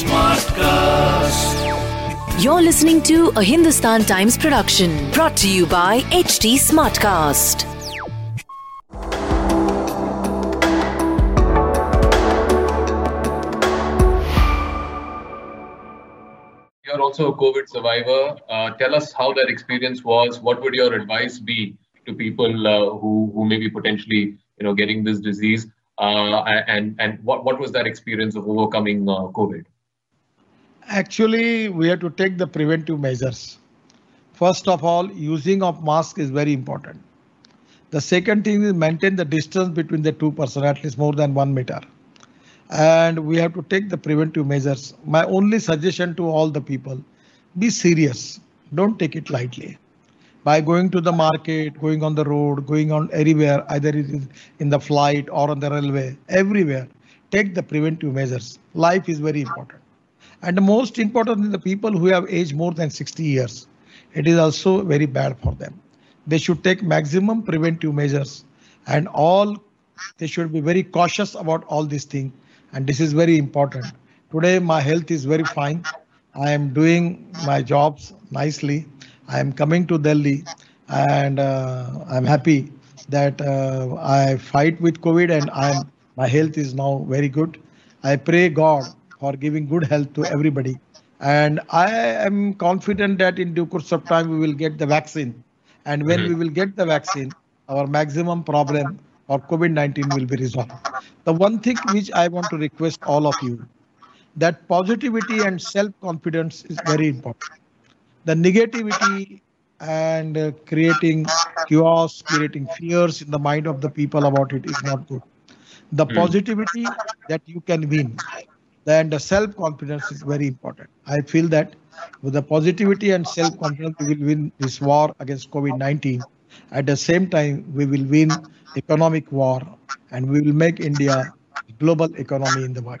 Smartcast. You're listening to a Hindustan Times production brought to you by HT Smartcast. You're also a COVID survivor. Uh, tell us how that experience was. What would your advice be to people uh, who who may be potentially you know getting this disease? Uh, and and what what was that experience of overcoming uh, COVID? Actually, we have to take the preventive measures. First of all, using of mask is very important. The second thing is maintain the distance between the two person, at least more than one meter. And we have to take the preventive measures. My only suggestion to all the people, be serious. Don't take it lightly. By going to the market, going on the road, going on anywhere, either it is in the flight or on the railway, everywhere, take the preventive measures. Life is very important. And the most important is the people who have aged more than 60 years. It is also very bad for them. They should take maximum preventive measures and all they should be very cautious about all these things. And this is very important. Today, my health is very fine. I am doing my jobs nicely. I am coming to Delhi and uh, I'm happy that uh, I fight with COVID and I'm, my health is now very good. I pray God for giving good health to everybody. And I am confident that in due course of time we will get the vaccine. And when we will get the vaccine, our maximum problem or COVID-19 will be resolved. The one thing which I want to request all of you, that positivity and self-confidence is very important. The negativity and uh, creating chaos, creating fears in the mind of the people about it is not good. The positivity that you can win and the self confidence is very important. I feel that with the positivity and self confidence, we will win this war against COVID 19. At the same time, we will win economic war and we will make India a global economy in the world.